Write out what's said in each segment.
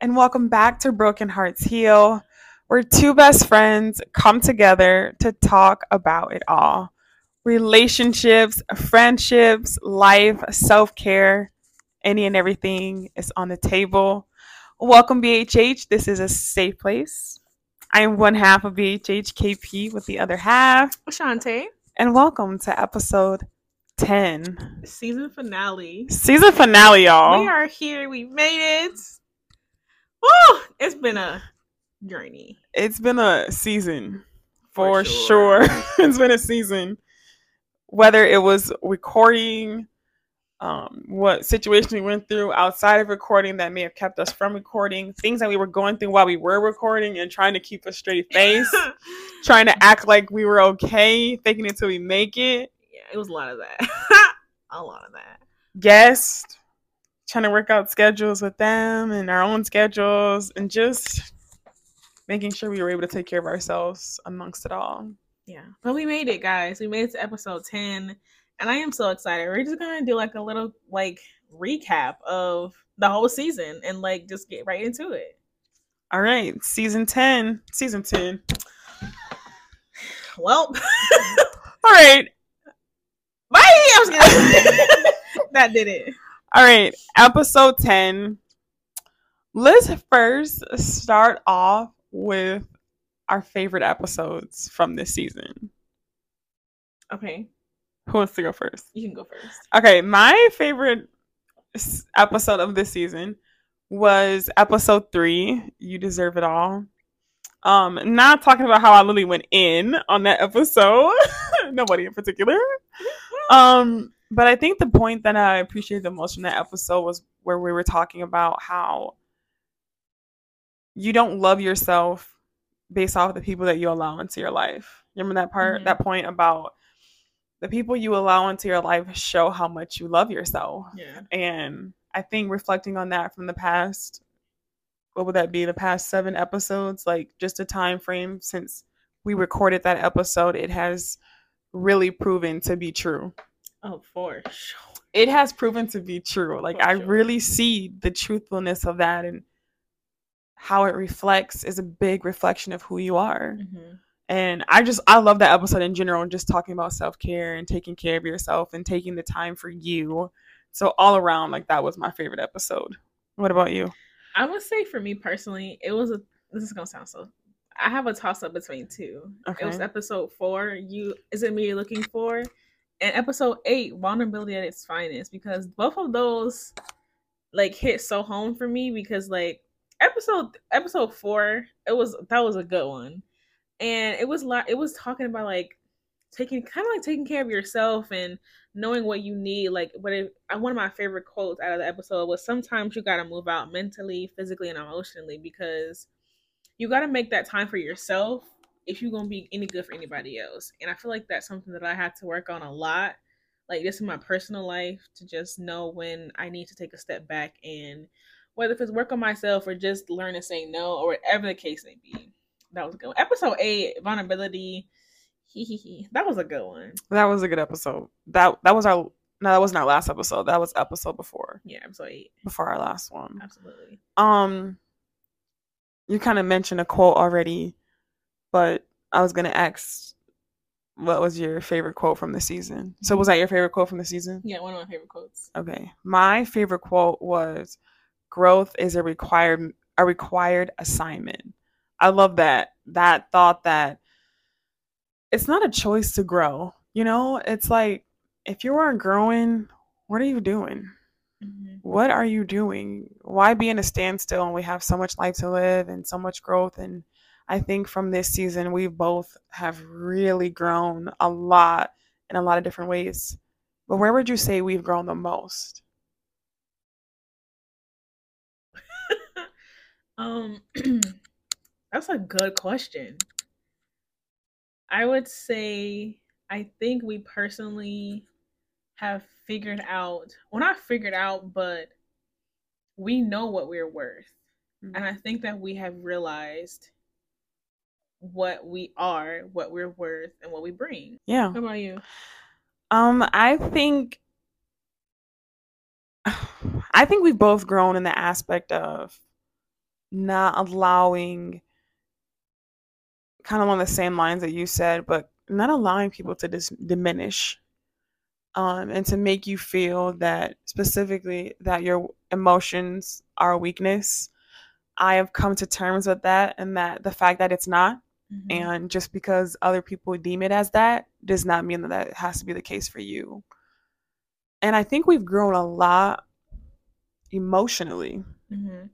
and welcome back to Broken Hearts Heal, where two best friends come together to talk about it all relationships, friendships, life, self care, any and everything is on the table. Welcome, BHH. This is a safe place. I am one half of BHH KP with the other half. Ashante. And welcome to episode 10. Season finale. Season finale, y'all. We are here. We made it. Oh, it's been a journey. It's been a season for, for sure. sure. it's been a season. Whether it was recording, um, what situation we went through outside of recording that may have kept us from recording, things that we were going through while we were recording and trying to keep a straight face, trying to act like we were okay, faking it till we make it. Yeah, it was a lot of that. a lot of that. Guest, trying to work out schedules with them and our own schedules and just making sure we were able to take care of ourselves amongst it all. Yeah. But we made it, guys. We made it to episode 10 and I am so excited. We're just going to do like a little like recap of the whole season and like just get right into it. All right, season 10, season 10. Well, all right. Bye. I was gonna that did it. All right, episode 10. Let's first start off with our favorite episodes from this season. Okay. Who wants to go first? You can go first. Okay, my favorite episode of this season was episode three. You deserve it all. Um, not talking about how I literally went in on that episode. Nobody in particular. Um, but I think the point that I appreciated the most from that episode was where we were talking about how you don't love yourself based off the people that you allow into your life. Remember that part, mm-hmm. that point about the people you allow into your life show how much you love yourself. Yeah. And I think reflecting on that from the past, what would that be? The past seven episodes, like just a time frame since we recorded that episode, it has really proven to be true. Oh, for sure. It has proven to be true. Like, for I sure. really see the truthfulness of that and how it reflects is a big reflection of who you are. Mm-hmm. And I just, I love that episode in general, and just talking about self care and taking care of yourself and taking the time for you. So, all around, like, that was my favorite episode. What about you? I would say for me personally, it was a, this is going to sound so I have a toss up between two. Okay. It was episode four. You is it me you're looking for? And episode eight, vulnerability at its finest, because both of those like hit so home for me because like episode episode four, it was that was a good one. And it was like it was talking about like taking kind of like taking care of yourself and knowing what you need. Like what it, uh, one of my favorite quotes out of the episode was sometimes you gotta move out mentally, physically, and emotionally because you gotta make that time for yourself if you're gonna be any good for anybody else. And I feel like that's something that I had to work on a lot, like just in my personal life, to just know when I need to take a step back and whether if it's work on myself or just learn to say no or whatever the case may be. That was a good one. Episode eight, vulnerability. That was a good one. That was a good episode. That that was our no, that wasn't our last episode. That was episode before. Yeah, episode eight. Before our last one. Absolutely. Um you kind of mentioned a quote already but I was gonna ask what was your favorite quote from the season? So was that your favorite quote from the season? Yeah, one of my favorite quotes. Okay. My favorite quote was growth is a required a required assignment. I love that. That thought that it's not a choice to grow. You know, it's like if you aren't growing, what are you doing? Mm-hmm. What are you doing? Why be in a standstill when we have so much life to live and so much growth and I think from this season, we both have really grown a lot in a lot of different ways. But where would you say we've grown the most? um, that's a good question. I would say I think we personally have figured out, well, not figured out, but we know what we're worth. Mm-hmm. And I think that we have realized what we are, what we're worth, and what we bring. Yeah. How about you? Um, I think I think we've both grown in the aspect of not allowing kind of on the same lines that you said, but not allowing people to dis- diminish um, and to make you feel that specifically that your emotions are a weakness. I have come to terms with that and that the fact that it's not. Mm-hmm. And just because other people deem it as that does not mean that that has to be the case for you. And I think we've grown a lot emotionally. Mm-hmm.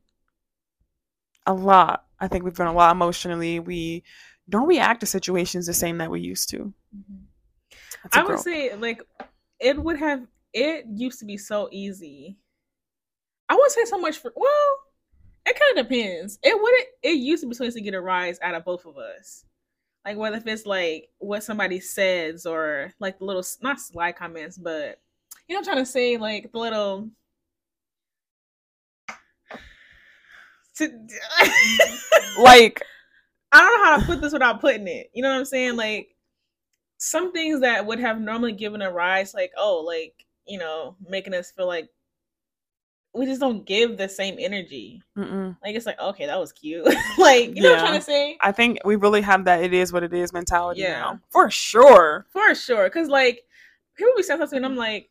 A lot. I think we've grown a lot emotionally. We don't react to situations the same that we used to. Mm-hmm. I would say, like, it would have, it used to be so easy. I wouldn't say so much for, well, it kind of depends. It would it used to be supposed to get a rise out of both of us. Like whether if it's like what somebody says or like the little not sly comments, but you know I'm trying to say like the little like I don't know how to put this without putting it. You know what I'm saying? Like some things that would have normally given a rise, like oh, like you know, making us feel like we just don't give the same energy. Mm-mm. Like it's like okay, that was cute. like you yeah. know what I'm trying to say? I think we really have that "it is what it is" mentality yeah. now, for sure, for sure. Because like people be saying something, and I'm like,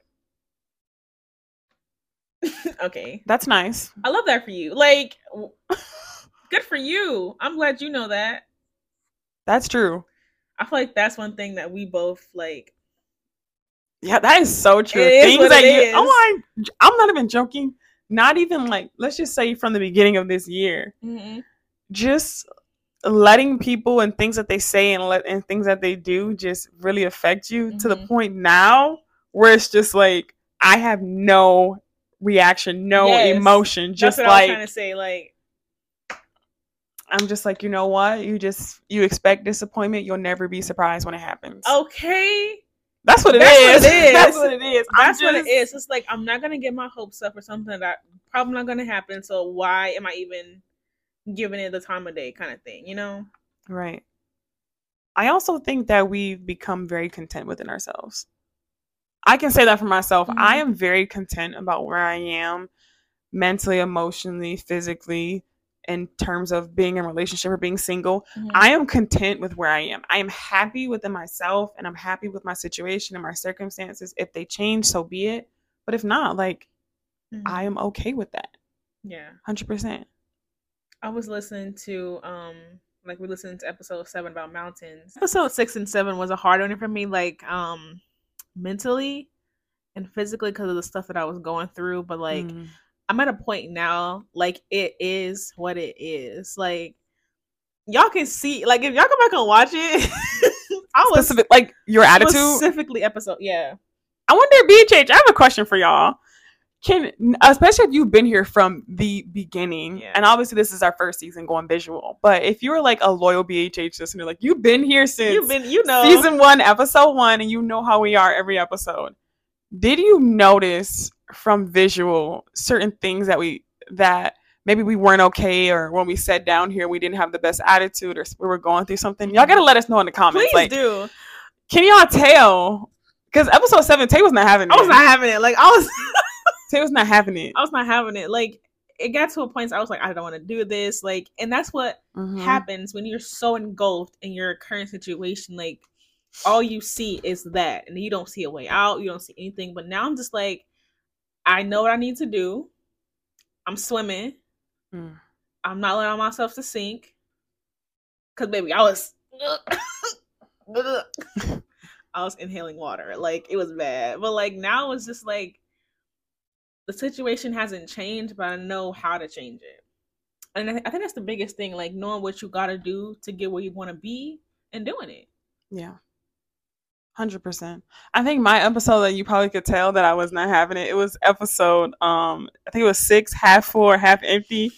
okay, that's nice. I love that for you. Like, good for you. I'm glad you know that. That's true. I feel like that's one thing that we both like. Yeah, that is so true. It Things that you, is. oh, I, I'm not even joking not even like let's just say from the beginning of this year mm-hmm. just letting people and things that they say and let and things that they do just really affect you mm-hmm. to the mm-hmm. point now where it's just like I have no reaction, no yes. emotion, just like trying to say like I'm just like, you know what? You just you expect disappointment, you'll never be surprised when it happens. Okay. That's what it That's is. What it is. That's what it is. That's just... what it is. It's like I'm not gonna get my hopes up for something that probably not gonna happen. So why am I even giving it the time of day, kind of thing? You know? Right. I also think that we've become very content within ourselves. I can say that for myself. Mm-hmm. I am very content about where I am mentally, emotionally, physically in terms of being in relationship or being single. Mm-hmm. I am content with where I am. I am happy within myself and I'm happy with my situation and my circumstances. If they change, so be it. But if not, like mm-hmm. I am okay with that. Yeah. 100%. I was listening to um like we listened to episode 7 about mountains. Episode 6 and 7 was a hard one for me like um mentally and physically because of the stuff that I was going through, but like mm I'm at a point now, like it is what it is. Like y'all can see, like if y'all come back and watch it, I was Specific, like your attitude specifically episode. Yeah, I wonder, BHH. I have a question for y'all. Can especially if you've been here from the beginning, yeah. and obviously this is our first season going visual. But if you're like a loyal BHH listener, like you've been here since you've been, you know, season one, episode one, and you know how we are every episode. Did you notice from visual certain things that we that maybe we weren't okay or when we sat down here we didn't have the best attitude or we were going through something? Y'all gotta let us know in the comments please like, do. can y'all tell? Because episode 7 tay was not having it i was not having it. Like i was tay was not having it. I was not having it. Like it got to a point I was like, I don't want to do this. Like, and that's what mm-hmm. happens when you're so engulfed in your current situation. Like, all you see is that, and you don't see a way out. You don't see anything. But now I'm just like, I know what I need to do. I'm swimming. Mm. I'm not allowing myself to sink. Cause baby, I was I was inhaling water. Like it was bad. But like now it's just like the situation hasn't changed, but I know how to change it. And I, th- I think that's the biggest thing, like knowing what you gotta do to get where you wanna be and doing it. Yeah. Hundred percent. I think my episode that you probably could tell that I was not having it. It was episode, um, I think it was six, half full, half empty.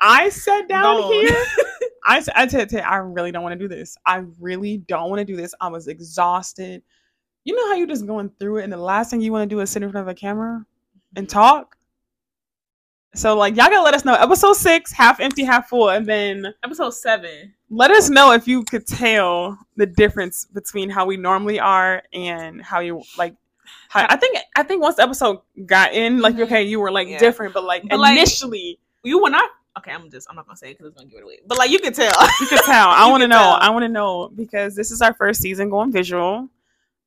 I sat down Gone. here. I I said, I really don't want to do this. I really don't want to do this. I was exhausted. You know how you just going through it, and the last thing you want to do is sit in front of a camera and mm-hmm. talk. So like y'all gotta let us know. Episode six, half empty, half full, and then episode seven. Let us know if you could tell the difference between how we normally are and how you like. How, I think I think once the episode got in, like mm-hmm. okay, you were like yeah. different, but like but initially, like, you when I okay, I'm just I'm not gonna say it because it's gonna give it away. But like you can tell. you can tell. I want to know. Tell. I want to know because this is our first season going visual.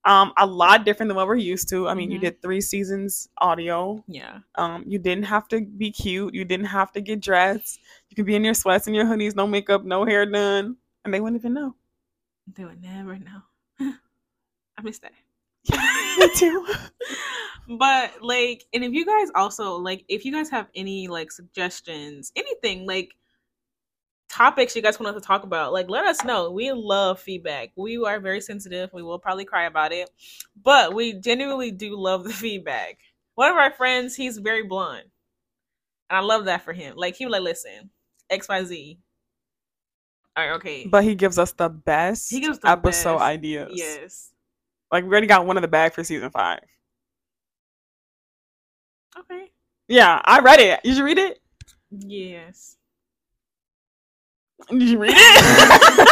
Um, a lot different than what we're used to. I mean, mm-hmm. you did three seasons audio. Yeah. Um, you didn't have to be cute. You didn't have to get dressed. You could be in your sweats and your hoodies, no makeup, no hair done, and they wouldn't even know. They would never know. I miss that. Me too. but like, and if you guys also like, if you guys have any like suggestions, anything like topics you guys want us to talk about, like let us know. We love feedback. We are very sensitive. We will probably cry about it, but we genuinely do love the feedback. One of our friends, he's very blunt, and I love that for him. Like he was like, "Listen, X Y Z. All right, okay. But he gives us the best he gives the episode best. ideas. Yes. Like we already got one of the bag for season five. Okay. Yeah, I read it. You should read it. Yes. Did you read it?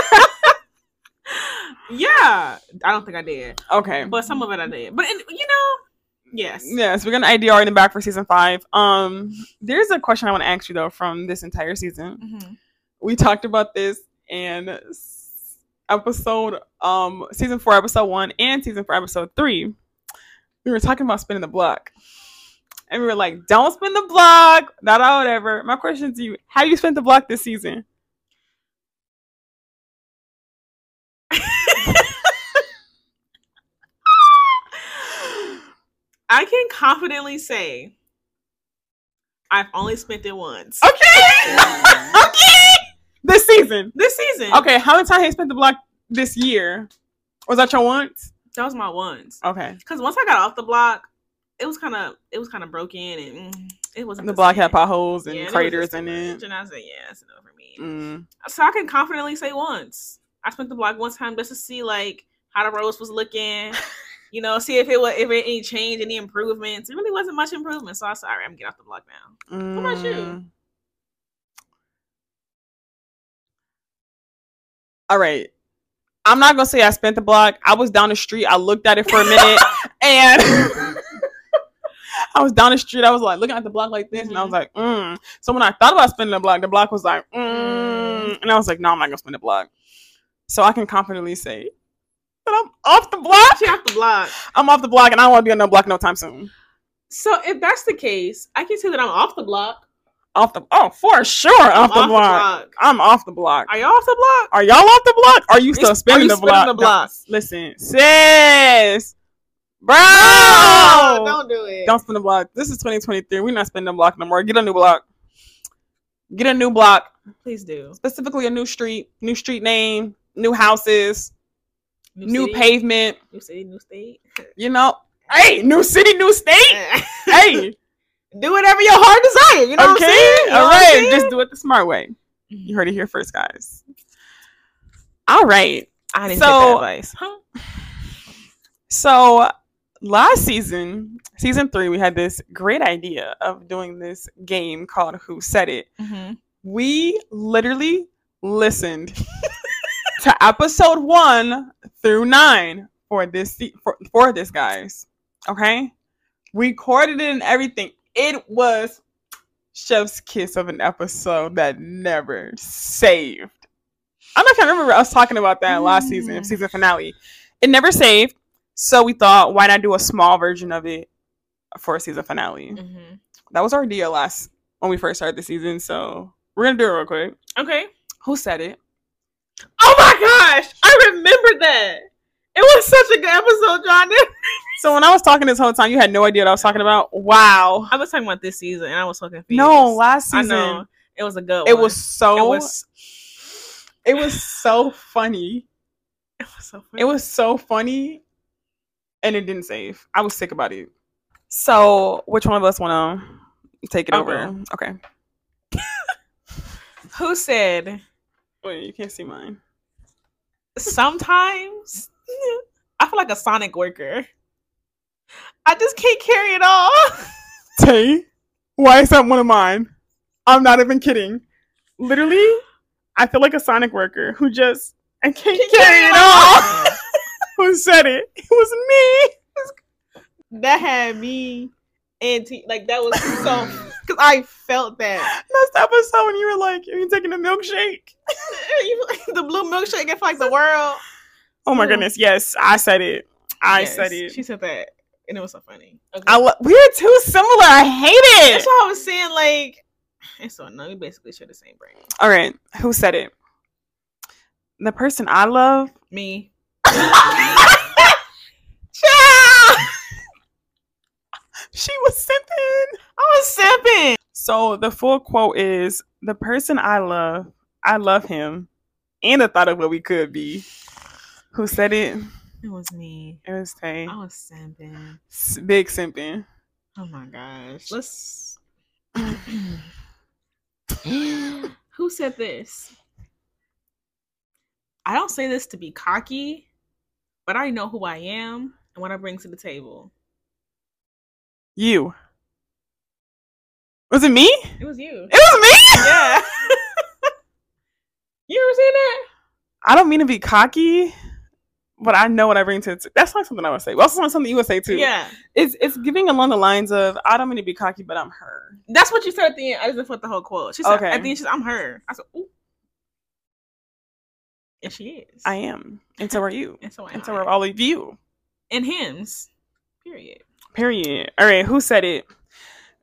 yeah, I don't think I did. Okay, but some of it I did. But you know, yes, yes, we're gonna IDR in the back for season five. Um, there's a question I want to ask you though from this entire season. Mm-hmm. We talked about this and episode um season four episode one and season four episode three we were talking about spinning the block and we were like don't spin the block not all whatever my question to you how you spent the block this season I can confidently say I've only spent it once. Okay. okay. This season. This season. Okay, how many times have you spent the block this year? Was that your once? That was my once. Okay. Because once I got off the block, it was kind of it was kind of broken and it wasn't the, the block same. had potholes and yeah, craters in it. And I said, yeah, it's enough for me. Mm. So I can confidently say once I spent the block one time just to see like how the roads was looking. you know, see if it was if it any change, any improvements. It really wasn't much improvement. So I said, all right, I'm gonna off the block now. Mm. What about you? Mm. all right. I'm not gonna say I spent the block. I was down the street. I looked at it for a minute, and I was down the street. I was like looking at the block like this, mm-hmm. and I was mm-hmm. like, mm. So when I thought about spending the block, the block was like, mm. Mm. and I was like, no, I'm not gonna spend the block. So I can confidently say that I'm off the block. She off the block. I'm off the block, and I don't want to be on no block no time soon. So if that's the case, I can say that I'm off the block off the oh for sure off, the, off block. the, block. I'm off the block. Are y'all off the block? Are y'all off the block? Are you still spinning, the, block? the block? No, listen, sis, bro, no, don't do it. Don't spin the block. This is 2023. We're not spinning the block no more. Get a new block. Get a new block. Please do. Specifically, a new street, new street name, new houses, new, new pavement, new city, new state. You know, hey, new city, new state. hey do whatever your heart desire. You know okay? what I'm saying? All right, just do it the smart way. You heard it here first, guys. All right. I didn't so, advice. Huh? So last season, season three, we had this great idea of doing this game called Who Said It. Mm-hmm. We literally listened to episode one through nine for this for, for this guys. Okay, recorded it and everything it was chef's kiss of an episode that never saved. I'm not can remember us talking about that last season, mm. season finale. It never saved, so we thought, why not do a small version of it for a season finale? Mm-hmm. That was our idea last when we first started the season, so we're gonna do it real quick. Okay. Who said it? Oh my gosh, I remember that. It was such a good episode, John. so when I was talking this whole time, you had no idea what I was talking about. Wow. I was talking about this season, and I was talking. No, last season. It was a good. It one. was so. It was. It was so funny. It was so funny. It was so funny, and it didn't save. I was sick about it. So, which one of us want to take it okay. over? Okay. Who said? Wait, you can't see mine. Sometimes I feel like a Sonic worker. I just can't carry it all. Tay, why is that one of mine? I'm not even kidding. Literally, I feel like a Sonic worker who just I can't, can't carry, it all. who said it? It was me. That had me and t- like that was so Because I felt that. That's the episode when you were like, "Are you taking a milkshake?" the blue milkshake for like the world. Oh my mm. goodness! Yes, I said it. I yes, said it. She said that, and it was so funny. Okay. I lo- we're too similar. I hate it. That's what I was saying. Like, it's so no, we basically share the same brain. All right, who said it? The person I love. Me. she was simping. I was simping. So the full quote is the person I love, I love him and the thought of what we could be. Who said it? It was me. It was Tay. I was simping. S- big simping. Oh my gosh. Let's. Who said this? I don't say this to be cocky, but I know who I am and what I bring to the table. You. Was it me? It was you. It was me? Yeah. you ever seen that? I don't mean to be cocky, but I know what I bring to it. That's not something I would say. Well, that's not something you would say too. Yeah. It's it's giving along the lines of I don't mean to be cocky, but I'm her. That's what you said at the end. I just put the whole quote. She said okay. at the end, she's I'm her. I said, ooh. And she is. I am. And so are you. and so, and so are all of you. And hymns. Period. Period. All right, who said it?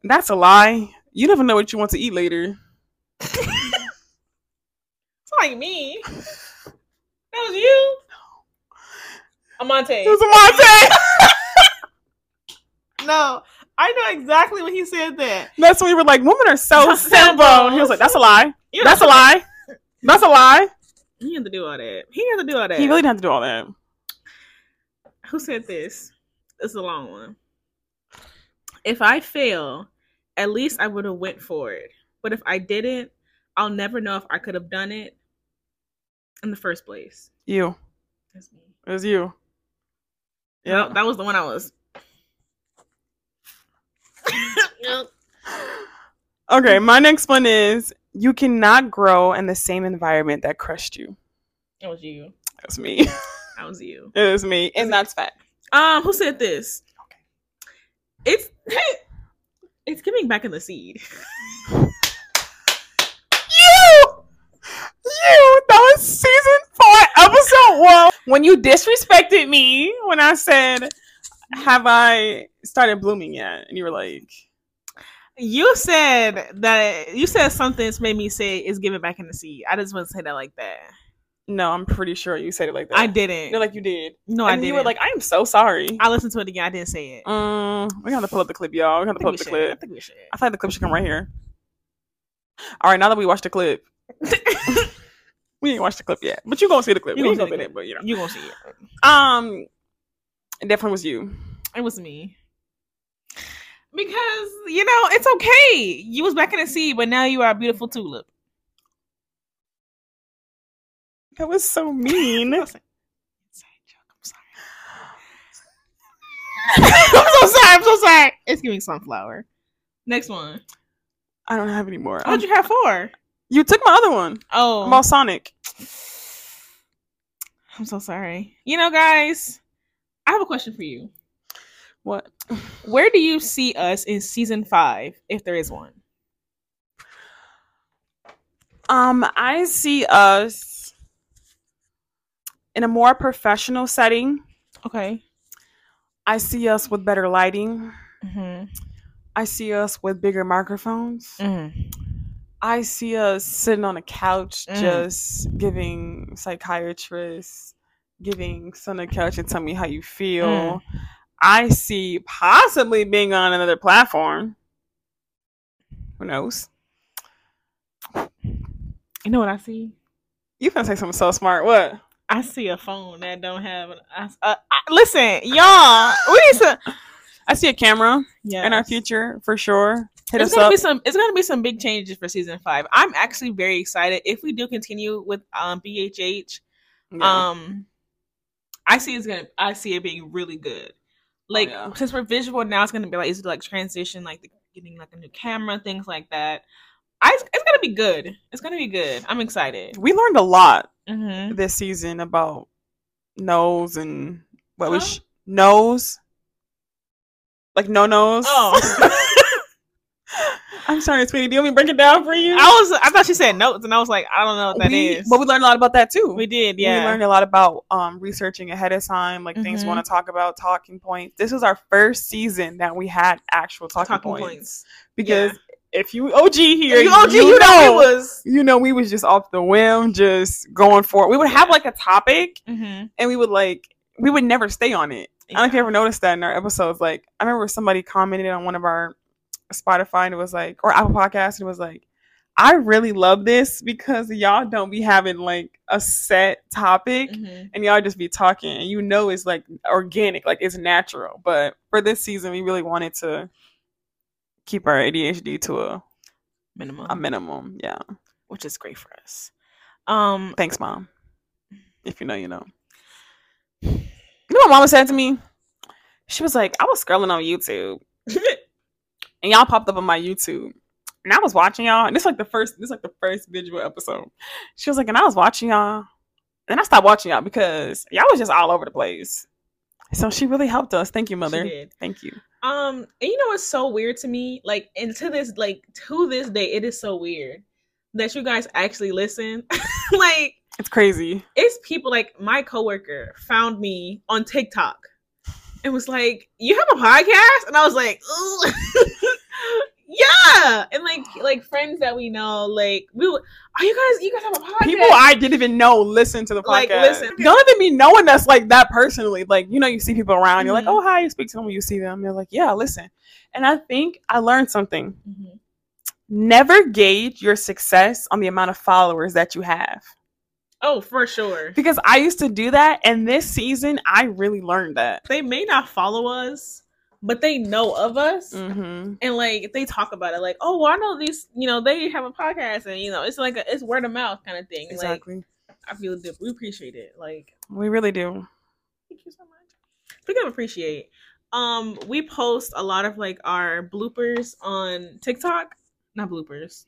That's a lie. You never know what you want to eat later. it's like me. That was you. Amante. It was Amante. no, I know exactly when he said that. That's when we were like, women are so simple. He was like, that's a lie. You that's a lie. That's a lie. He had to do all that. He had to do all that. He really didn't have to do all that. Who said this? It's a long one. If I fail, at least I would have went for it. But if I didn't, I'll never know if I could have done it in the first place. You. That's me. It was you. Yeah, that was the one I was. okay, my next one is you cannot grow in the same environment that crushed you. It was you. That was me. That was you. It was me, and that's fact. Um, who said this? Okay. It's it's giving back in the seed. you, you. That was season four, episode one. When you disrespected me when I said, "Have I started blooming yet?" and you were like. You said that you said something that's made me say it's giving back in the seed. I just want to say that like that. No, I'm pretty sure you said it like that. I didn't. You're like you did. No, and I didn't. You were like, I am so sorry. I listened to it again. I didn't say it. Um, we have to pull up the clip, y'all. We to pull up the should. clip. I think we should. I like the clip should come right here. All right, now that we watched the clip, we ain't watched the clip yet, but you gonna see the clip. You we gonna see it, but you know, you gonna see it. Um, it definitely was you. It was me. Because you know it's okay. You was back in the sea, but now you are a beautiful tulip. That was so mean. I'm sorry. I'm so sorry. I'm so sorry. It's giving sunflower. Next one. I don't have any more. How'd you have four? You took my other one. Oh, I'm all Sonic. I'm so sorry. You know, guys, I have a question for you. What? Where do you see us in season five, if there is one? Um, I see us in a more professional setting. Okay. I see us with better lighting. Mm-hmm. I see us with bigger microphones. Mm. I see us sitting on a couch Mm. just giving psychiatrists, giving son a couch and tell me how you feel. Mm. I see possibly being on another platform. Who knows? You know what I see? You gonna say something so smart? What? I see a phone that don't have. An, uh, uh, listen, y'all, we need to. I see a camera Yeah. in our future for sure. Hit It's us gonna up. be some. It's gonna be some big changes for season five. I'm actually very excited if we do continue with um BHH. Yeah. Um, I see it's gonna. I see it being really good. Like yeah. since we're visual now, it's gonna be like easy to like transition, like the, getting like a new camera, things like that. I, it's gonna be good. It's gonna be good. I'm excited. we learned a lot Mm-hmm. this season about nose and what Huh? sh- nose, like no nose. Oh, I'm sorry, sweetie. Do you want me to break it down for you? I was I thought she said notes, and I was like, I don't know what that we, is. But we learned a lot about that too. We did, yeah. We learned a lot about um, researching ahead of time, like mm-hmm. things we want to talk about, talking points. This was our first season that we had actual talking, talking points. points. Because. If you OG here, you OG, you, you know, know it was you know we was just off the whim, just going for it. We would have like a topic, mm-hmm. and we would like we would never stay on it. Yeah. I don't know if you ever noticed that in our episodes. Like I remember somebody commented on one of our Spotify and it was like, or Apple Podcast, and it was like, I really love this because y'all don't be having like a set topic mm-hmm. and y'all just be talking and you know it's like organic, like it's natural. But for this season, we really wanted to keep our ADHD to a minimum. A minimum, yeah. Which is great for us. Um thanks, mom. If you know, you know. You know what mama said to me? She was like, I was scrolling on YouTube. and y'all popped up on my YouTube. And I was watching y'all, and this like the first, this like the first visual episode. She was like, and I was watching y'all, and I stopped watching y'all because y'all was just all over the place. So she really helped us. Thank you, mother. Thank you. Um, and you know what's so weird to me? Like, and to this, like to this day, it is so weird that you guys actually listen. like, it's crazy. It's people like my coworker found me on TikTok and was like, "You have a podcast?" And I was like, "Yeah." And like like friends that we know, like we, were, are you guys? You guys have a podcast? People I didn't even know listen to the podcast. Like, listen, don't even be knowing us like that personally. Like you know, you see people around, you're mm-hmm. like, "Oh, hi." You speak to them, you see them, you're like, "Yeah, listen." And I think I learned something. Mm-hmm. Never gauge your success on the amount of followers that you have. Oh, for sure. Because I used to do that, and this season I really learned that. They may not follow us, but they know of us, mm-hmm. and like they talk about it, like, oh, well, I know these. You know, they have a podcast, and you know, it's like a, it's word of mouth kind of thing. Exactly. Like, I feel that we appreciate it. Like we really do. Thank you so much. Speaking of appreciate, um, we post a lot of like our bloopers on TikTok. Not bloopers.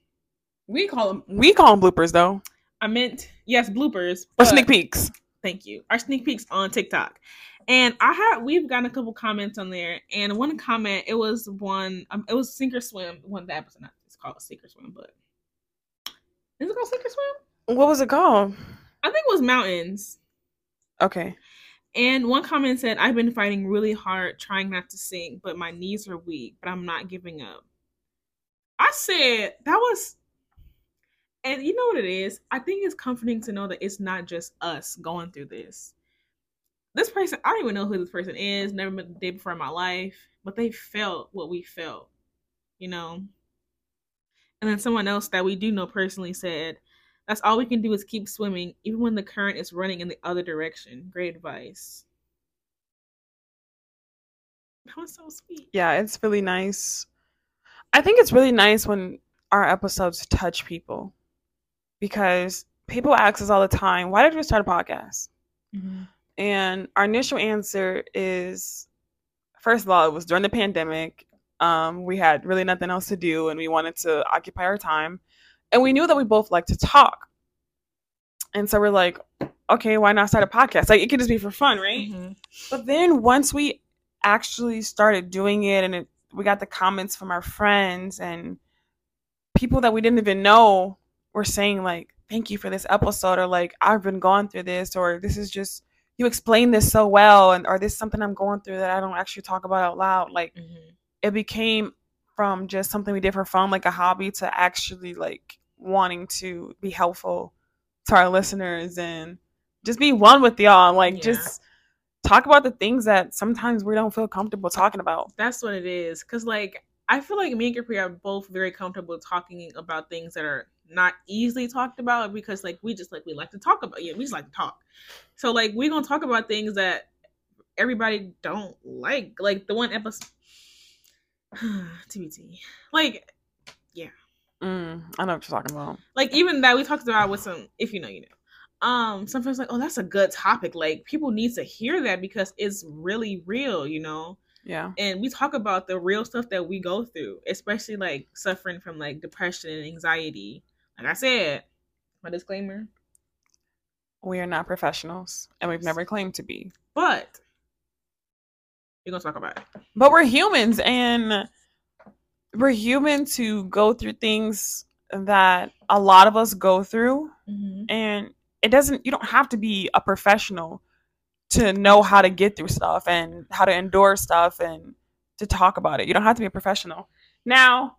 We call them. We call them bloopers, though. I meant yes, bloopers or sneak peeks. Thank you. Our sneak peeks on TikTok. And I had we've gotten a couple comments on there, and one comment it was one um, it was Sink or Swim one that was Not it's called Sink or Swim, but is it called Sink or Swim? What was it called? I think it was Mountains. Okay. And one comment said, "I've been fighting really hard, trying not to sink, but my knees are weak, but I'm not giving up." I said that was and you know what it is? I think it's comforting to know that it's not just us going through this. This person, I don't even know who this person is, never met the day before in my life, but they felt what we felt, you know? And then someone else that we do know personally said, That's all we can do is keep swimming, even when the current is running in the other direction. Great advice. That was so sweet. Yeah, it's really nice. I think it's really nice when our episodes touch people because people ask us all the time, why did we start a podcast? Mm-hmm. And our initial answer is first of all, it was during the pandemic. Um, we had really nothing else to do and we wanted to occupy our time. And we knew that we both like to talk. And so we're like, okay, why not start a podcast? Like it could just be for fun, right? Mm-hmm. But then once we actually started doing it and it, we got the comments from our friends and people that we didn't even know were saying like thank you for this episode or like i've been going through this or this is just you explain this so well and or this is something i'm going through that i don't actually talk about out loud like mm-hmm. it became from just something we did for fun like a hobby to actually like wanting to be helpful to our listeners and just be one with y'all like yeah. just talk about the things that sometimes we don't feel comfortable talking about that's what it is because like i feel like me and Capri are both very comfortable talking about things that are not easily talked about because like we just like we like to talk about yeah we just like to talk. So like we're gonna talk about things that everybody don't like like the one episode tbt like yeah. Mm, i know what you're talking about. Like even that we talked about with some if you know you know. Um some friends like oh that's a good topic. Like people need to hear that because it's really real you know? Yeah. And we talk about the real stuff that we go through, especially like suffering from like depression and anxiety like I said, my disclaimer. We are not professionals and we've never claimed to be. But we're gonna talk about it. But we're humans and we're human to go through things that a lot of us go through mm-hmm. and it doesn't you don't have to be a professional to know how to get through stuff and how to endure stuff and to talk about it you don't have to be a professional now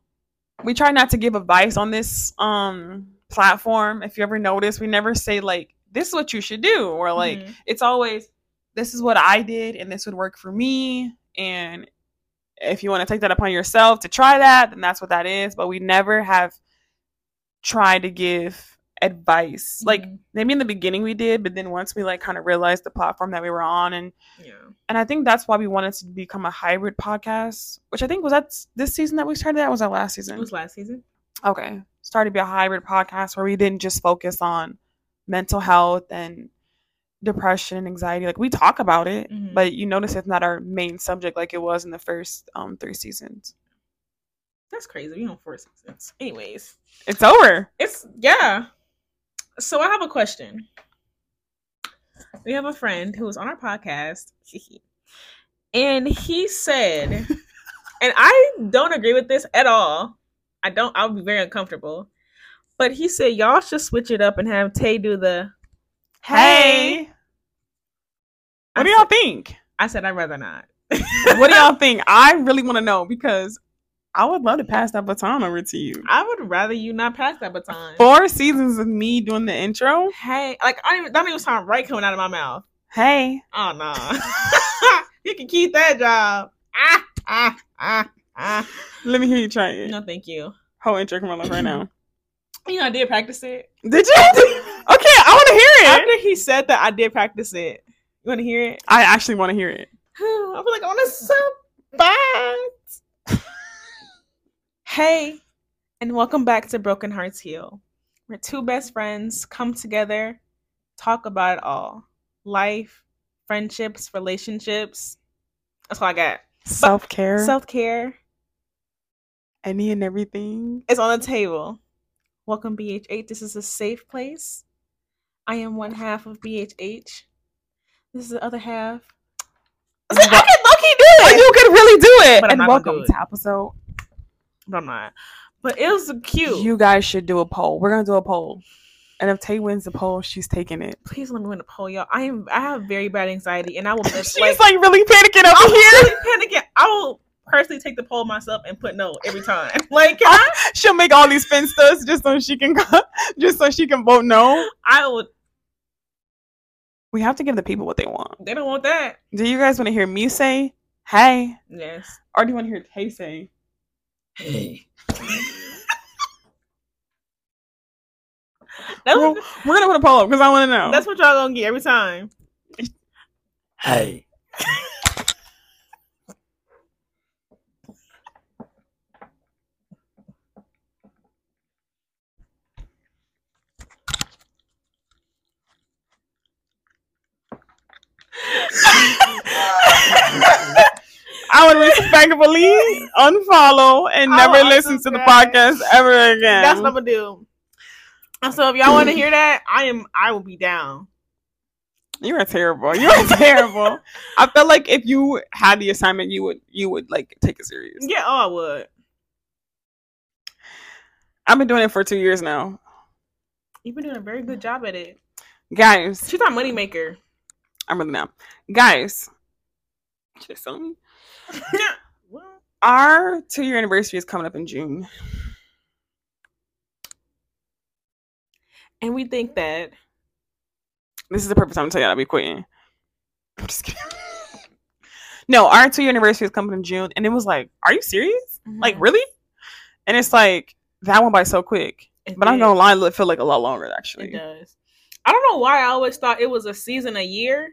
we try not to give advice on this um platform if you ever notice we never say like this is what you should do or like mm-hmm. it's always this is what i did and this would work for me and if you want to take that upon yourself to try that, then that's what that is. But we never have tried to give advice. Mm-hmm. Like maybe in the beginning we did, but then once we like kind of realized the platform that we were on and yeah. And I think that's why we wanted to become a hybrid podcast, which I think was that this season that we started that was our last season. It was last season. Okay. Started to be a hybrid podcast where we didn't just focus on mental health and depression and anxiety like we talk about it mm-hmm. but you notice it's not our main subject like it was in the first um three seasons that's crazy we know four seasons anyways it's over it's yeah so i have a question we have a friend who was on our podcast and he said and i don't agree with this at all i don't i'll be very uncomfortable but he said y'all should switch it up and have tay do the hey what do y'all think? I said I'd rather not. what do y'all think? I really want to know because I would love to pass that baton over to you. I would rather you not pass that baton. Four seasons of me doing the intro. Hey, like I don't even, that don't even sound right coming out of my mouth. Hey. Oh no. you can keep that job. Ah, ah, ah, ah. Let me hear you try it. No, thank you. Whole intro coming up right now. You know, I did practice it. Did you? okay, I want to hear it. After he said that, I did practice it. You want to hear it? I actually want to hear it. I feel like I want to bad. Hey, and welcome back to Broken Hearts Heal, where two best friends come together, talk about it all life, friendships, relationships. That's all I got. Self care. Self care. Any and everything. It's on the table. Welcome, BHH. This is a safe place. I am one half of BHH. This is the other half. I can lucky do it. Oh, you can really do it. But and welcome to episode. But I'm not. But it was cute. You guys should do a poll. We're gonna do a poll. And if Tay wins the poll, she's taking it. Please let me win the poll, y'all. I am I have very bad anxiety and I will miss She's like, like really panicking over here. Really panicking. I will personally take the poll myself and put no every time. Like oh, she'll make all these finstas just so she can just so she can vote no. I would we have to give the people what they want. They don't want that. Do you guys want to hear me say, hey? Yes. Or do you want to hear Tay say, hey? we're, we're gonna put a poll up because I want to know. That's what y'all gonna get every time. Hey. I would respectfully unfollow and never listen to the podcast ever again. That's what I'm gonna do. So if y'all want to hear that, I am. I will be down. You are terrible. You are terrible. I felt like if you had the assignment, you would you would like take it serious. Yeah, oh, I would. I've been doing it for two years now. You've been doing a very good job at it, guys. She's our moneymaker. I'm really not. Guys, just tell me. Our two year anniversary is coming up in June. And we think that this is the perfect time to tell you I'll be quitting. I'm just kidding. no, our two year anniversary is coming in June, and it was like, are you serious? Mm-hmm. Like, really? And it's like that went by so quick. It but did. I'm gonna lie, it feel like a lot longer actually. It does. I don't know why I always thought it was a season a year.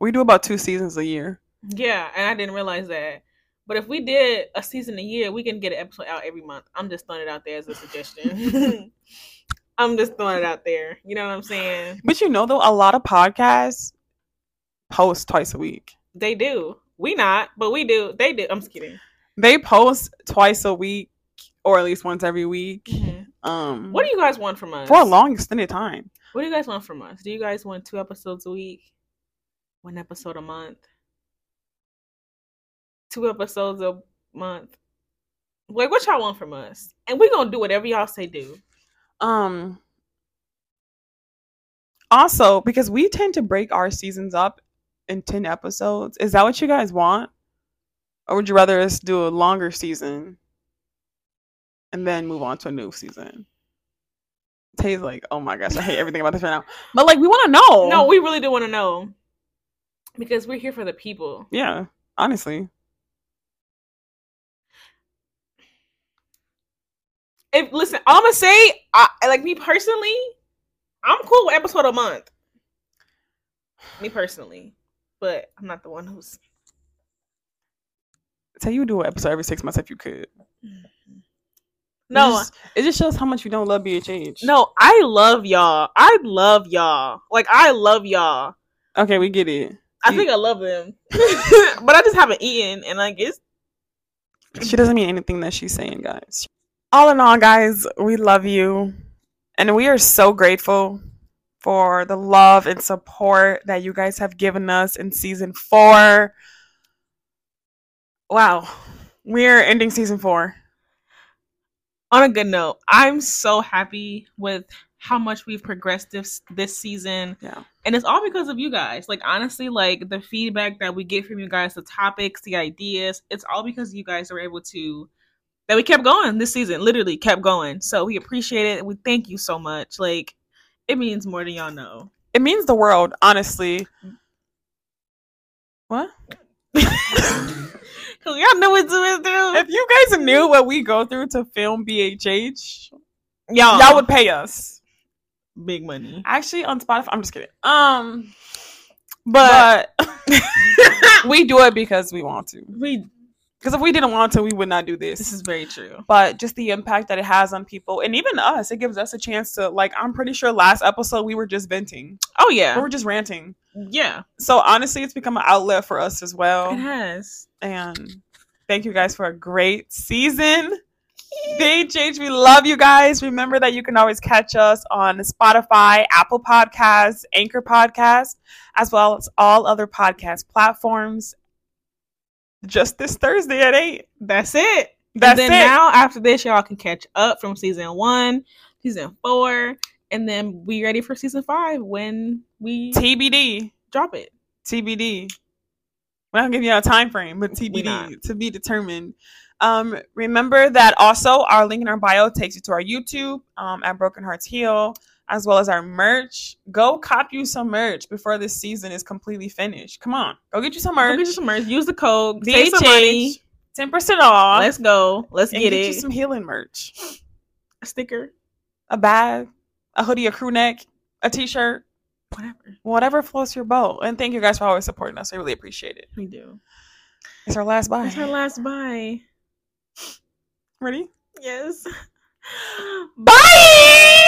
We do about two seasons a year. Yeah, and I didn't realize that. But if we did a season a year, we can get an episode out every month. I'm just throwing it out there as a suggestion. I'm just throwing it out there. You know what I'm saying? But you know though, a lot of podcasts post twice a week. They do. We not, but we do. They do. I'm just kidding. They post twice a week or at least once every week. Mm-hmm. Um What do you guys want from us? For a long extended time. What do you guys want from us? Do you guys want two episodes a week? One episode a month? Two episodes a month? Like, what y'all want from us? And we're gonna do whatever y'all say do. Um. Also, because we tend to break our seasons up in ten episodes, is that what you guys want, or would you rather us do a longer season and then move on to a new season? Tay's like, oh my gosh, I hate everything about this right now. But like, we want to know. No, we really do want to know because we're here for the people. Yeah, honestly. If listen, I'm gonna say, I, like me personally, I'm cool with episode a month. Me personally, but I'm not the one who's. Say you would do an episode every six months if you could. No, it just, it just shows how much you don't love BHH. No, I love y'all. I love y'all. Like I love y'all. Okay, we get it. I you, think I love them, but I just haven't eaten, and like it's. She doesn't mean anything that she's saying, guys. All in all, guys, we love you, and we are so grateful for the love and support that you guys have given us in season four. Wow, we're ending season four on a good note, I'm so happy with how much we've progressed this this season. Yeah. And it's all because of you guys. Like honestly, like the feedback that we get from you guys, the topics, the ideas, it's all because you guys are able to that we kept going this season, literally kept going. So we appreciate it. We thank you so much. Like it means more than y'all know. It means the world, honestly. What? Cause y'all know what to do. If you guys knew what we go through to film BHH, y'all y'all would pay us big money. Actually, on Spotify, I'm just kidding. Um, but, but we do it because we want to. We because if we didn't want to, we would not do this. This is very true. But just the impact that it has on people and even us, it gives us a chance to like I'm pretty sure last episode we were just venting. Oh yeah. We were just ranting. Yeah. So honestly, it's become an outlet for us as well. It has. And thank you guys for a great season. BHH, we love you guys. Remember that you can always catch us on Spotify, Apple Podcasts, Anchor Podcasts, as well as all other podcast platforms just this Thursday at eight. That's it. That's and then it. now after this, y'all can catch up from season one, season four, and then be ready for season five when we TBD drop it. TBD. We're not giving you a time frame, but TBD to be determined. Um, remember that also our link in our bio takes you to our YouTube um, at Broken Hearts Heal as well as our merch. Go cop you some merch before this season is completely finished. Come on, go get you some merch. Go get you some merch. Use the code. Save some money. Ten percent off. Let's go. Let's get, it. get, it. You some healing merch. A sticker, a bag, a hoodie, a crew neck, a t-shirt, whatever, whatever floats your boat. And thank you guys for always supporting us. I really appreciate it. We do. It's our last buy. It's our last buy. Ready? Yes. Bye.